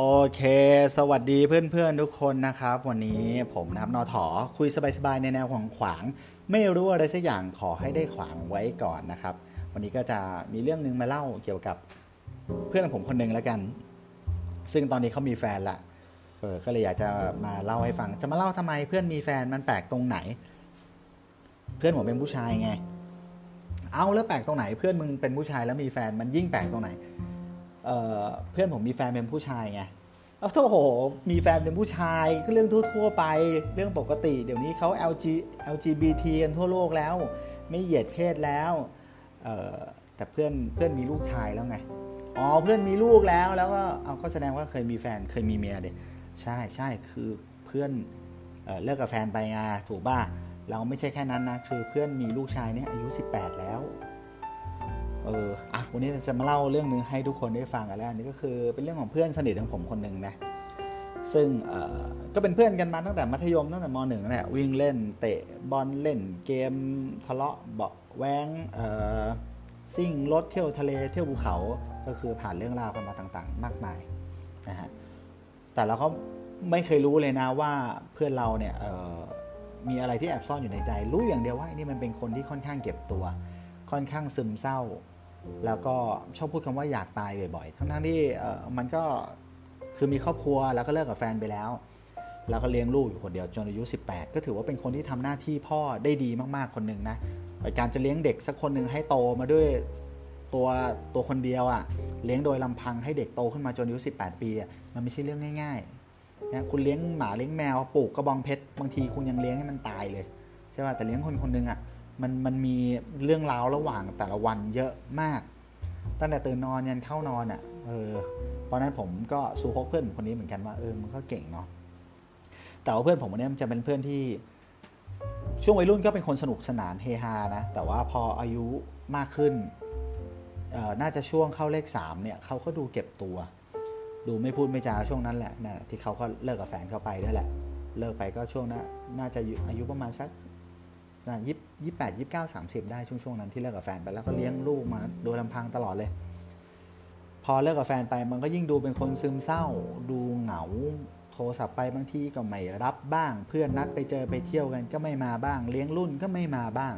โอเค สวัสดีเพื่อนๆทุกคนนะครับ วันนี้ผมนะครับนอถอคุยสบายๆในแนวของขวาง ไม่รู้อะไรสักอย่างขอให้ได้ขวางไว้ก่อนนะครับ วันนี้ก็จะมีเรื่องนึงมาเล่าเกี่ยวกับเพื่อนของผมคนหนึ่งแล้วกัน ซึ่งตอนนี้เขามีแฟนละเออก็เลยอยากจะมาเล่าให้ฟัง จะมาเล่าทำไมเพื่อนมีแฟนมันแปลกตรงไหน เพื่อนผมเป็นผู้ชายไง เอาแล้วแปลกตรงไหน เพื่อนมึงเป็นผู้ชายแล้วมีแฟนมันยิ่งแปลกตรงไหนเเพื่อนผมมีแฟนเป็นผู้ชายไง เอาโธ่มีแฟนเป็นผู้ชายก็เรื่องทั่ว ๆ ไปเรื่องปกติ เดี๋ยวนี้เขา LG LGBT กันทั่วโลกแล้ว ไม่เหยียดเพศแล้วแต่เพื่อนเพื่อนมีลูกชายแล้วไงอ๋อเพื่อนมีลูกแล้วแล้วก็เอาก็แสดงว่าเคยมีแฟนเคยมีเมียเด็กใช่ใช่คือเพื่อนเเลิกกับแฟนไปไงถูกป่ะเราไม่ใช่แค่นั้นนะคือเพื่อนมีลูกชายเนี่ยอายุ 18 แล้ว เอออะวันนี้จะมาเล่าเรื่องนึงให้ทุกคนได้ฟังกันแล้วนี่ก็คือเป็นเรื่องของเพื่อนสนิทของผมคนหนึ่งนะซึ่งเออก็เป็นเพื่อนกันมาตั้งแต่มัธยมตั้งแต่มหนึ่งแหละวิ่งเล่นเตะบอลเล่นเกมทะเลาะเบาแวงเอ่อซิ่งรถเที่ยวทะเลเที่ยวภูเขาก็คือผ่านเรื่องราวกันมาต่างๆ มากมายนะฮะแต่เราก็ไม่เคยรู้เลยนะว่าเพื่อนเราเนี่ยมีอะไรที่แอบซ่อนอยู่ในใจ รู้อย่างเดียวว่านี่มันเป็นคนที่ค่อนข้างเก็บตัว ค่อนข้างซึมเศร้า แล้วก็ชอบพูดคำว่าอยากตายบ่อยๆ ทั้งๆที่มันก็คือมีครอบครัวแล้วก็เลิกกับแฟนไปแล้ว แล้วก็เลี้ยงลูกอยู่คนเดียวจนอายุ 18 ก็ถือว่าเป็นคนที่ทำหน้าที่พ่อได้ดีมากๆคนหนึ่งนะการจะเลี้ยงเด็กสักคนหนึ่งให้โตมาด้วยตัวตัวคนเดียวอะ่ะเลี้ยงโดยลำพังให้เด็กโตขึ้นมาจนอายุ18 ปีมันไม่ใช่เรื่องง่ายๆนะคุณเลี้ยงหมาเลี้ยงแมวปลูกกระบองเพชรบางทีคุณยังเลี้ยงให้มันตายเลยใช่ป่ะแต่เลี้ยงคนคนหนึ่งอะ มันมันมีเรื่องราวระหว่างแต่ละวันเยอะมาก ตั้งแต่ตื่นนอนยันเข้านอนอะ่ะเออเพราะนั้นผมก็สู้พกเพื่อนคนนี้เหมือนกันว่าเออมันก็เก่งเนาะแต่ว่าเพื่อนผมคนนี้มันจะเป็นเพื่อนที่ช่วงวัยรุ่นก็เป็นคนสนุกสนานเฮฮานะแต่ว่าพออายุมากขึ้นน่าจะช่วงเข้าเลขสามเนี่ยเขาก็ดูเก็บตัว ดูไม่พูดไม่จาช่วงนั้นแหละนะที่เขาก็เลิกกับแฟนเขาไปด้วยแหละ เลิกไปก็ช่วงนั้นน่าจะอายุประมาณสัก ยี่ยี่แปดยี่เก้าสามสิบได้ช่วงช่วงนั้นที่เลิกกับแฟนไปแล้วก็เลี้ยงลูกมาโดยลำพังตลอดเลย พอเลิกกับแฟนไปมันก็ยิ่งดูเป็นคนซึมเศร้า ดูเหงาโทรศัพท์ไปบางทีก็ไม่รับบ้าง เพื่อนนัดไปเจอไปเที่ยวกันก็ไม่มาบ้าง เลี้ยงรุ่นก็ไม่มาบ้าง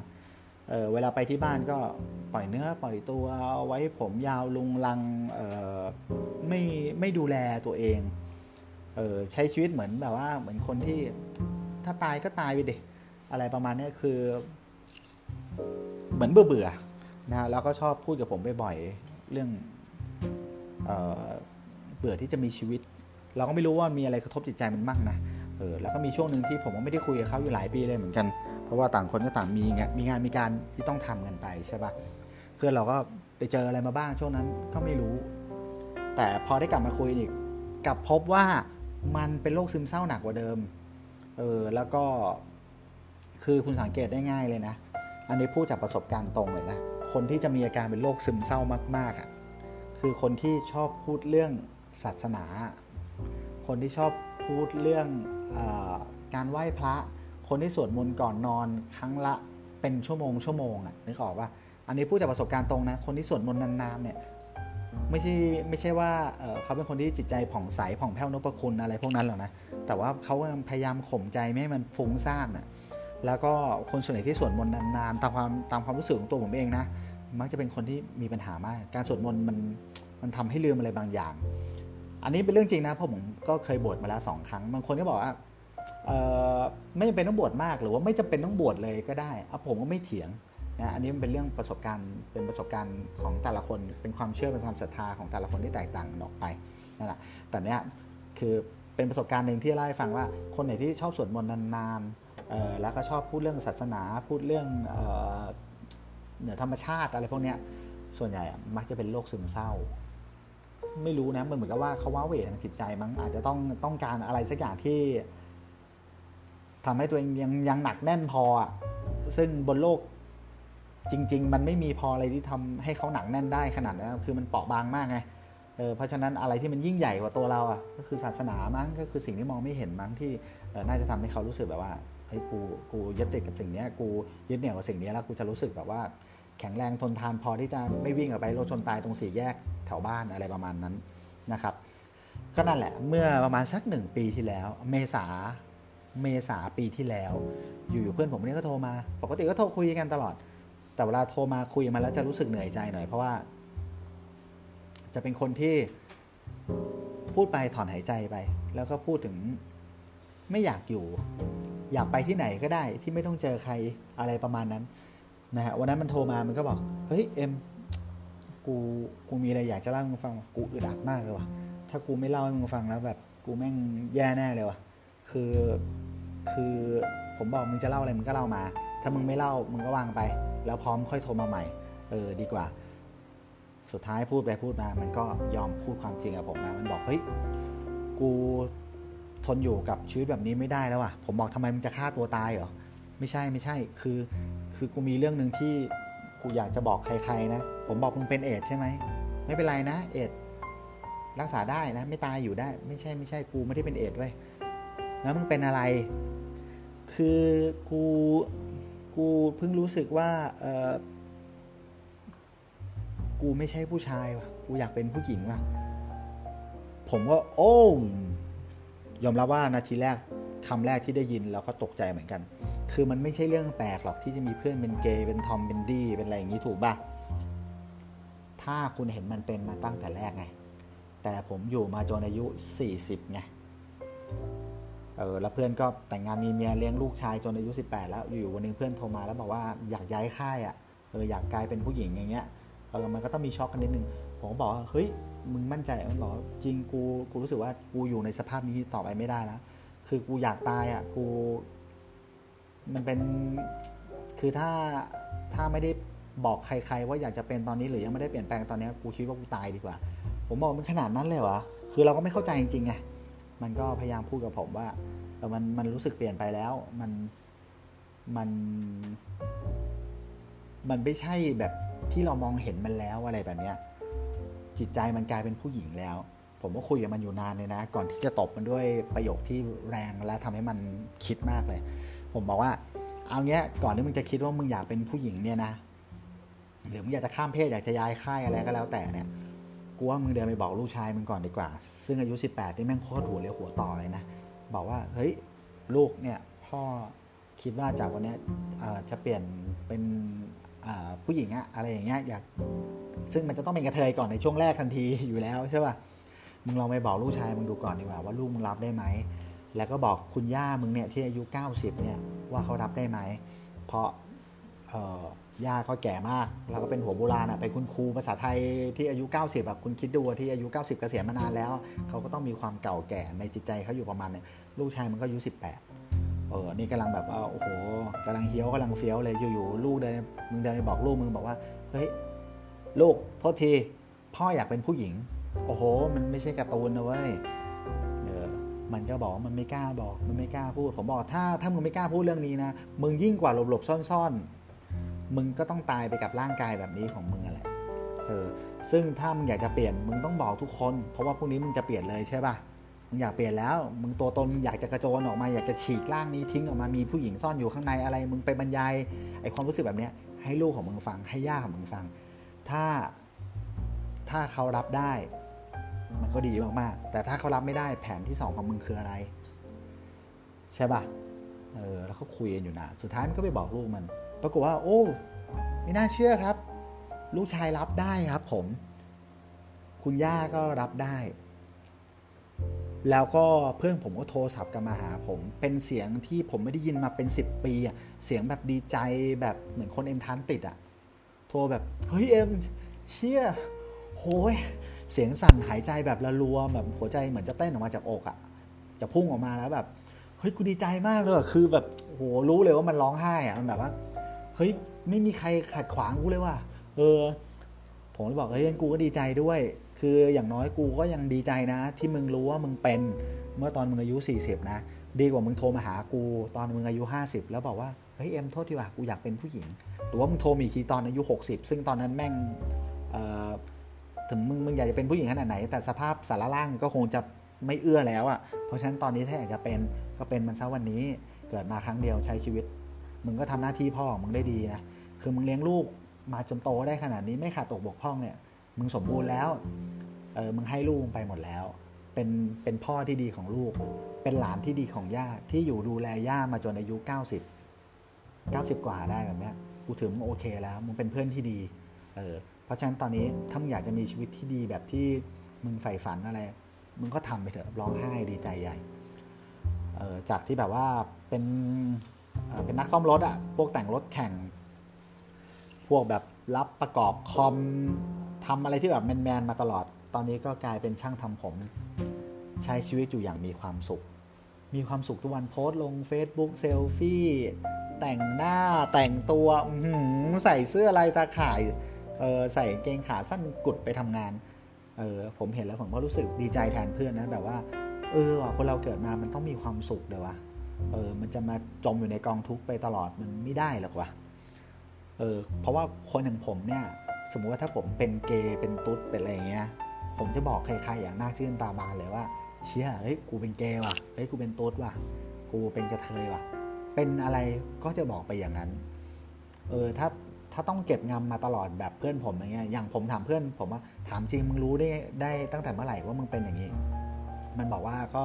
เเวลาไปที่บ้านก็ปล่อยเนื้อปล่อยตัวไว้ผมยาวลุงลังไม่ไม่ดูแลตัวเองเออใช้ชีวิตเหมือนแบบว่าเหมือนคนที่ถ้าตายก็ตายไปเด็ก อะไรประมาณนี้คือ เหมือนเบื่อเบื่อนะแล้วก็ชอบพูดกับผมบ่อยๆเรื่องเอเบื่อที่จะมีชีวิต เราก็ไม่รู้ว่ามีอะไรกระทบจิตใจมันมากนะเออแล้วก็มีช่วงหนึ่งที่ผมก็ไม่ได้คุยกับเขาอยู่หลายปีเลยเหมือนกัน เพราะว่าต่างคนก็ต่างมีงานมีงานมีการที่ต้องทำกันไปใช่ปะเพื่อนเราก็ไปเจออะไรมาบ้างช่วงนั้นก็ไม่รู้ แต่พอได้กลับมาคุยอีกกลับพบว่ามันเป็นโรคซึมเศร้าหนักกว่าเดิมเออแล้วก็ คือคุณสังเกตได้ง่ายเลยนะ อันนี้พูดจากประสบการณ์ตรงเลยนะ คนที่จะมีอาการเป็นโรคซึมเศร้ามากๆอะ คือคนที่ชอบพูดเรื่องศาสนา คนที่ชอบพูดเรื่องอการไหว้พระ คนที่สวดมนต์ก่อนนอนครั้งละเป็นชั่วโมงชั่วโมงอะนึกออกว่าอันนี้พูดจากประสบการณ์ตรงนะ คนที่สวดมนต์นานๆเนี่ยไม่ใช่ไม่ใช่ว่าเขาเป็นคนที่จิตใจผ่องใสผ่องแผ้วนพคุณอะไรพวกนั้นหรอกนะ แต่ว่าเขาพยายามข่มใจไม่ให้มันฟุ้งซ่านอะ แล้วก็คนส่วนใหญ่ที่สวดมนต์นานๆตามความตามความรู้สึกของตัวผมเองนะ มักจะเป็นคนที่มีปัญหามาก การสวดมนต์มันมันทำให้ลืมอะไรบางอย่าง อันนี้เป็นเรื่องจริงนะเพราะผมก็เคยบวชมาแล้วสองครั้ง บางคนก็บอกว่าไม่จำเป็นต้องบวชมากหรือว่าไม่จำเป็นต้องบวชเลยก็ได้เอาผมก็ไม่เถียงนะอันนี้มันเป็นเรื่องประสบการณ์เป็นประสบการณ์ของแต่ละคนเป็นความเชื่อเป็นความศรัทธาของแต่ละคนที่แตกต่างออกไปนั่นแหละแต่เนี้ยคือเป็นประสบการณ์หนึ่งที่เล่าให้ฟังว่าคนไหนที่ชอบสวดมนต์นาน แล้วก็ชอบพูดเรื่องศาสนาพูดเรื่องเหนือธรรมชาติอะไรพวกนี้ส่วนใหญ่มักจะเป็นโรคซึมเศร้า ไม่รู้นะมันเหมือนกับว่าเขาว่าเวททางจิตใจมั้งอาจจะต้องต้องการอะไรสักอย่างที่ทำให้ตัวเองยังยังหนักแน่นพอ ซึ่งบนโลกจริง ๆ มันไม่มีพออะไรที่ทำให้เขาหนักแน่นได้ขนาดนั้นคือมันเปราะบางมากไงเออเพราะฉะนั้นอะไรที่มันยิ่งใหญ่กว่าตัวเราอะก็คือศาสนามั้งก็คือสิ่งที่มองไม่เห็นมั้งที่น่าจะทำให้เขารู้สึกแบบว่า เฮ้ยกูกูยึดติดกับสิ่งนี้กูยึดเหนี่ยวกับสิ่งนี้แล้วกูจะรู้สึกแบบว่าแข็งแรงทนทานพอที่จะไม่วิ่งออกไปรถชนตายตรงสี่แยกแถวบ้านอะไรประมาณนั้นนะครับ ก็นั่นแหละเมื่อประมาณสักหนึ่งปีที่แล้ว เมษาเมษาปีที่แล้ว อยู่ๆเพื่อนผมนี่ก็โทรมา ปกติก็โทรคุยกันตลอด แต่เวลาโทรมาคุยมาแล้วจะรู้สึกเหนื่อยใจหน่อยเพราะว่า จะเป็นคนที่พูดไปถอนหายใจไป แล้วก็พูดถึงไม่อยากอยู่ อยากไปที่ไหนก็ได้ที่ไม่ต้องเจอใครอะไรประมาณนั้นนะฮะวันนั้นมันโทรมามันก็บอกเฮ้ยเอ็มกูกูมีอะไรอยากจะเล่าให้มึงฟังกูอึดอัดมากเลยว่ะถ้ากูไม่เล่าให้มึงฟังแล้วแบบกูแม่งแย่แน่เลยว่ะคือคือผมบอกมึงจะเล่าอะไรมึงก็เล่ามา ถ้ามึงไม่เล่ามึงก็วางไป แล้วพร้อมค่อยโทรมาใหม่เออดีกว่า สุดท้ายพูดไปพูดมา มันก็ยอมพูดความจริงกับผมนะมันบอกเฮ้ยกู ทนอยู่กับชีวิตแบบนี้ไม่ได้แล้วอะ ผมบอกทำไมมึงจะฆ่าตัวตายเหรอ ไม่ใช่ไม่ใช่ คือ คือกูมีเรื่องหนึ่งที่กูอยากจะบอกใครๆนะ ผมบอกมึงเป็นเอดใช่ไหม ไม่เป็นไรนะ เอดรักษาได้นะ ไม่ตายอยู่ได้ ไม่ใช่ไม่ใช่ กูไม่ได้เป็นเอดด้วยแล้วมึงเป็นอะไร คือกู กูเพิ่งรู้สึกว่า เออกูไม่ใช่ผู้ชายว่ะ กูอยากเป็นผู้หญิงว่ะ ผมก็โอ้ ยอมรับว่านาทีแรกคำแรกที่ได้ยินเราก็ตกใจเหมือนกัน คือมันไม่ใช่เรื่องแปลกหรอกที่จะมีเพื่อนเป็นเกย์เป็นทอมเป็นดี้เป็นอะไรอย่างนี้ถูกป่ะถ้าคุณเห็นมันเป็นมาตั้งแต่แรกไง แต่ผมอยู่มาจนอายุ 40ไงเออแล้วเพื่อนก็แต่งงานมีเมียเลี้ยงลูกชายจนอายุ 18 แล้วอยู่วันนึงเพื่อนโทรมาแล้วบอกว่าอยากย้ายค่ายอะ่ะเอออยากกลายเป็นผู้หญิงอย่างเงี้ยเออมันก็ต้องมีช็อกกันนิดนึงผมก็บอกว่าเฮ้ย มึงมั่นใจมันบอกจริงกูกูรู้สึกว่ากูอยู่ในสภาพนี้ต่อไปไม่ได้แล้วคือกูอยากตายอะกู มันเป็นคือถ้าถ้าไม่ได้บอกใคร ๆ ว่าอยากจะเป็นตอนนี้หรือยังไม่ได้เปลี่ยนแปลงตอนนี้กูคิดว่ากูตายดีกว่า ผมบอกมันขนาดนั้นเลยวะคือเราก็ไม่เข้าใจจริงๆไงมันก็พยายามพูดกับผมว่าเออมันมันรู้สึกเปลี่ยนไปแล้วมันมัน มันไม่ใช่แบบที่เรามองเห็นมันแล้วอะไรแบบเนี้ย จิตใจมันกลายเป็นผู้หญิงแล้ว ผมก็คุยกับมันอยู่นานเลยนะ ก่อนที่จะตบมันด้วยประโยคที่แรงและทำให้มันคิดมากเลย ผมบอกว่าเอาเงี้ยก่อนที่มึงจะคิดว่ามึงอยากเป็นผู้หญิงเนี่ยนะหรือมึงอยากจะข้ามเพศอยากจะย้ายค่ายอะไรก็แล้วแต่เนี่ยกูว่ามึงเดินไปบอกลูกชายมึงก่อนดีกว่า ซึ่งอายุ 18นี่แม่งโคตรหัวเรียวหัวต่อเลยนะบอกว่าเฮ้ยลูกเนี่ยพ่อคิดว่าจากวันนี้จะเปลี่ยนเป็น ผู้หญิงอะอะไรอย่างเงี้ยอยากซึ่งมันจะต้องเป็นกระเทยก่อนในช่วงแรกทันทีอยู่แล้วใช่ป่ะมึงลองไปบอกลูกชายมึงดูก่อนดีกว่าว่าลูกมึงรับได้ไหมแล้วก็บอกคุณย่ามึงเนี่ยที่อายุ 90เนี่ยว่าเขารับได้ไหมเพราะย่าเขาแก่มาก แล้วก็เป็นหัวโบราณอะเป็นคุณครูภาษาไทยที่อายุ 90แบบคุณคิดดูที่อายุ 90เกษียณมานานแล้ว เขาก็ต้องมีความเก่าแก่ในจิตใจเขาอยู่ประมาณเนึงลูกชายมันก็อายุ 18 เออนี่กำลังแบบว่าโอ้โหกำลังเฮี้ยวกำลังเฟี้ยวเลยอยู่ๆลูกเดินมึงเดินไปบอกลูกมึงบอกว่าเฮ้ยลูกโทษทีพ่ออยากเป็นผู้หญิง โอ้โห มันไม่ใช่การ์ตูนนะเว้ยเออมันก็บอกมันไม่กล้าบอกมันไม่กล้าพูดผมบอกถ้าถ้ามึงไม่กล้าพูดเรื่องนี้นะมึงยิ่งกว่าหลบๆซ่อนๆ มึงก็ต้องตายไปกับร่างกายแบบนี้ของมึงอะไรเออซึ่งถ้ามึงอยากจะเปลี่ยนมึงต้องบอกทุกคน เพราะว่าพรุ่งนี้มึงจะเปลี่ยนเลยใช่ป่ะ มึงอยากเปลี่ยนแล้ว มึงตัวตนมึงอยากจะกระโจนออกมา อยากจะฉีกร่างนี้ทิ้งออกมา มีผู้หญิงซ่อนอยู่ข้างในอะไร มึงไปบรรยายไอความรู้สึกแบบนี้ให้ลูกของมึงฟัง ให้ย่าของมึงฟัง ถ้าถ้าเขารับได้ มันก็ดีมากๆ แต่ถ้าเขารับไม่ได้แผนที่สองของมึงคืออะไร ใช่ป่ะ เออ แล้วเขาคุยกันอยู่นาน สุดท้ายมันก็ไปบอกลูกมัน ปรากฏว่า โอ้ ไม่น่าเชื่อครับ ลูกชายรับได้ครับผม คุณย่าก็รับได้ แล้วก็เพื่อนผมก็โทรศัพท์กันมาหาผม เป็นเสียงที่ผมไม่ได้ยินมาเป็นสิบปีอะเสียงแบบดีใจแบบเหมือนคนเอ็มทันติดอะโทรแบบเฮ้ยเอ็มเชี่ยโหยเสียงสั่นหายใจแบบระรัวแบบหัวใจเหมือนจะเต้นออกมาจากอกอะจะพุ่งออกมาแล้วแบบเฮ้ยกูดีใจมากเลยคือแบบโหรู้เลยว่ามันร้องไห้อะมันแบบว่าเฮ้ยไม่มีใครขัดขวางกูเลยว่ะเออ ผมเลยบอกเฮ้ยกูก็ดีใจด้วย คืออย่างน้อยกูก็ยังดีใจนะ ที่มึงรู้ว่ามึงเป็นเมื่อตอนมึงอายุ 40 นะ ดีกว่ามึงโทรมาหากูตอนมึงอายุ 50 แล้วบอกว่าเฮ้ยเอ็มโทษทีว่ากูอยากเป็นผู้หญิงหรือว่ามึงโทรมีทีตอนอายุ 60 ซึ่งตอนนั้นแม่งถึงมึงมึงอยากจะเป็นผู้หญิงขนาดไหน แต่สภาพสารล่างก็คงจะไม่เอื้อแล้วอะ่ะเพราะฉะนั้นตอนนี้ถ้าอยากจะเป็นก็เป็นมันซะวันนี้เกิดมาครั้งเดียวใช้ชีวิต มึงก็ทำหน้าที่พ่อของมึงได้ดีนะคือมึงเลี้ยงลูก มาจนโตได้ขนาดนี้ไม่ขาดตกบกพร่องเนี่ย มึงสมบูรณ์แล้ว เออมึงให้ลูกไปหมดแล้ว เป็นเป็นพ่อที่ดีของลูก เป็นหลานที่ดีของย่าที่อยู่ดูแลย่ามาจนอายุ 90 90 กว่าได้แบบเนี้ยกูถือมึงโอเคแล้ว มึงเป็นเพื่อนที่ดี เออเพราะฉะนั้นตอนนี้ถ้ามึงอยากจะมีชีวิตที่ดีแบบที่มึงใฝ่ฝันอะไร มึงก็ทำไปเถอะร้องไห้ดีใจใหญ่เออจากที่แบบว่าเป็นเอ่อเป็นนักซ่อมรถอะพวกแต่งรถแข่ง พวกแบบรับประกอบคอมทำอะไรที่แบบแมนๆมาตลอด ตอนนี้ก็กลายเป็นช่างทำผม ใช้ชีวิตอยู่อย่างมีความสุข มีความสุขทุกวันโพสต์ลง Facebook เซลฟี่แต่งหน้าแต่งตัวใส่เสื้อลายตาข่ายเออใส่กางเกงขาสั้นกุดไปทำงานเออผมเห็นแล้วผมก็รู้สึกดีใจแทนเพื่อนนะแบบว่า เออว่ะคนเราเกิดมามันต้องมีความสุขเดี๋ยววะเออมันจะมาจมอยู่ในกองทุกข์ไปตลอดมันไม่ได้หรอกวะ เออเพราะว่าคนอย่างผมเนี่ย สมมุติว่าถ้าผมเป็นเกย์เป็นตุ๊ดเป็นอะไรเงี้ย ผมจะบอกใครๆอย่างน่าชื่นตาบานเลยว่าเชี่ยเฮ้ยกูเป็นเกย์ว่ะเฮ้ยกูเป็นตุ๊ดว่ะ กูเป็นกระเทยว่ะ เป็นอะไรก็จะบอกไปอย่างนั้นเออถ้าถ้าต้องเก็บงำมาตลอดแบบเพื่อนผมอย่างเงี้ยอย่างผมถามเพื่อนผมว่าถามจริงมึงรู้ได้ได้ตั้งแต่เมื่อไหร่ว่ามึงเป็นอย่างนี้ มันบอกว่าก็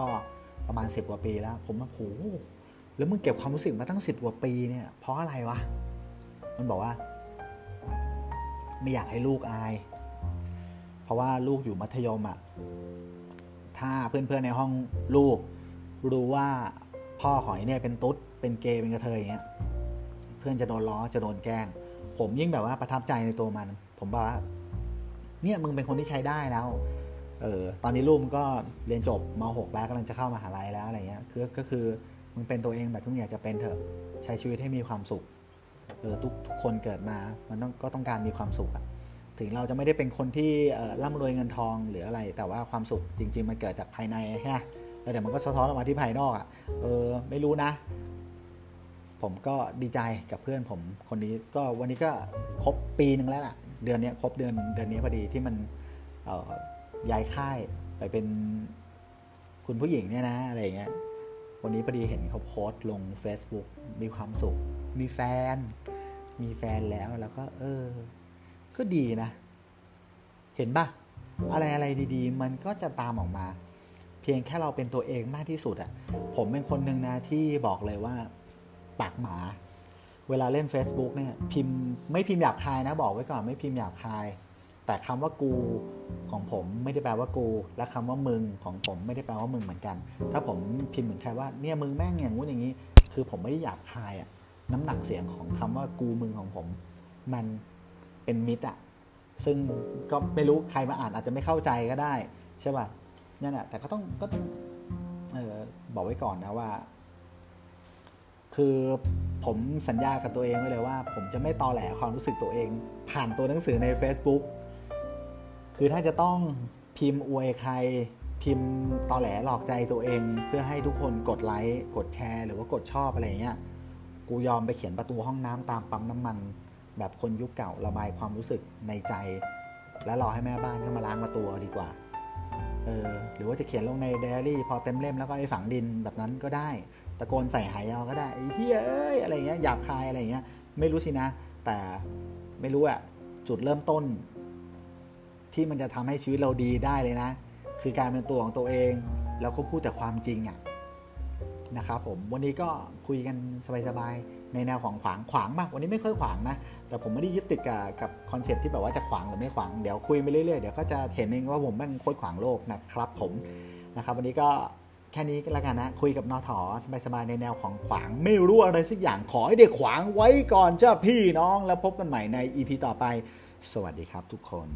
ประมาณสิบกว่าปีแล้ว ผมว่าโหแล้วมึงเก็บความรู้สึกมาตั้งสิบกว่าปีเนี่ยเพราะอะไรวะ มันบอกว่า ไม่อยากให้ลูกอาย เพราะว่าลูกอยู่มัธยมอะ่ะถ้าเพื่อนๆในห้องลูก รู้ว่าพ่อของไอ้เนี่ยเป็นตุ๊ดเป็นเกย์เป็นกระเทยอย่างเงี้ยเพื่อนจะโดนล้อจะโดนแกล้ง ผมยิ่งแบบว่าประทับใจในตัวมัน ผมบอกว่าเนี่ยมึงเป็นคนที่ใช้ได้แล้วเออตอนนี้ลูกมันก็เรียนจบม .6 แล้วกำลังจะเข้ามาหาลัยแล้วอะไรเงี้ยคือก็คือมึงเป็นตัวเองแบบที่มึงอยากจะเป็นเถอะใช้ชีวิตให้มีความสุข เออทุกทุกคนเกิดมา มันต้องก็ต้องการมีความสุขอะถึงเราจะไม่ได้เป็นคนที่เอ่อร่ำรวยเงินทองหรืออะไร แต่ว่าความสุขจริง ๆ มันเกิดจากภายในใช่ไหมแล้วเดี๋ยวมันก็สะท้อนออกมาที่ภายนอกอะเออไม่รู้นะ ผมก็ดีใจกับเพื่อนผมคนนี้ก็วันนี้ก็ครบปีหนึ่งแล้วล่ะ เดือนนี้ครบเดือนเดือนนี้พอดีที่มันออย้ายค่ายไปเป็นคุณผู้หญิงเนี่ยนะอะไรเงี้ย วันนี้พอดีเห็นเขาโพสต์ลง Facebook มีความสุข มีแฟน มีแฟนแล้วแล้วก็ เออ ก็ดีนะ เห็นปะอะไรอะไรดี ๆ มันก็จะตามออกมา เพียงแค่เราเป็นตัวเองมากที่สุดอะผมเป็นคนหนึ่งนะที่บอกเลยว่า ปากหมา เวลาเล่น Facebook เนี่ย พิมพ์ไม่พิมพ์หยาบคายนะ บอกไว้ก่อนไม่พิมพ์หยาบคาย แต่คำว่ากูของผมไม่ได้แปลว่ากู และคำว่ามึงของผมไม่ได้แปลว่ามึงเหมือนกัน ถ้าผมพิมพ์เหมือนใครว่าเนี่ยมึงแม่งอย่างงู้นอย่างนี้ คือผมไม่ได้หยาบคายอะน้ำหนักเสียงของคำว่ากูมึงของผม มันเป็นมิตรอะซึ่งก็ไม่รู้ใครมาอ่านอาจจะไม่เข้าใจก็ได้ใช่ป่ะนั่นแหละแต่ก็ต้องก็ต้องเออบอกไว้ก่อนนะว่า คือผมสัญญากับตัวเองไว้เลยว่า ผมจะไม่ตอแหลความรู้สึกตัวเอง ผ่านตัวหนังสือใน Facebook คือถ้าจะต้องพิมพ์อวยใคร พิมพ์ตอแหลหลอกใจตัวเอง เพื่อให้ทุกคนกดไลค์กดแชร์ หรือว่ากดชอบอะไรเงี้ยกูยอมไปเขียนประตูห้องน้ำตามปั๊มน้ำมัน แบบคนยุคเก่าระบายความรู้สึกในใจ แล้วรอให้แม่บ้านเข้ามาล้างประตูดีกว่าเออหรือว่าจะเขียนลงในไดอารี่ พอเต็มเล่มแล้วก็ไปฝังดินแบบนั้นก็ได้ ตะโกนใส่หายเอาก็ได้เฮ้ยเอ้ยอะไรเงี้ยหยาบคายอะไรเงี้ยไม่รู้สินะ แต่ไม่รู้อะจุดเริ่มต้น ที่มันจะทำให้ชีวิตเราดีได้เลยนะ คือการเป็นตัวของตัวเอง แล้วก็พูดแต่ความจริงอะนะครับผมวันนี้ก็คุยกันสบายๆในแนวของขวางขวางมาก วันนี้ไม่ค่อยขวางนะ แต่ผมไม่ได้ยึดติดกับกับ concept ที่แบบว่าจะขวางหรือไม่ขวางเดี๋ยวคุยไปเรื่อยๆเดี๋ยวก็จะเห็นเองว่าผมแม่งโคตรขวางโลกนะครับ ผมนะครับ วันนี้ก็แค่นี้ก็แล้วกันนะคุยกับนอถอสบายๆในแนวของขวางไม่รู้อะไรสักอย่างขอให้ได้ขวางไว้ก่อนเจ้าพี่น้องแล้วพบกันใหม่ใน EP ต่อไป สวัสดีครับทุกคน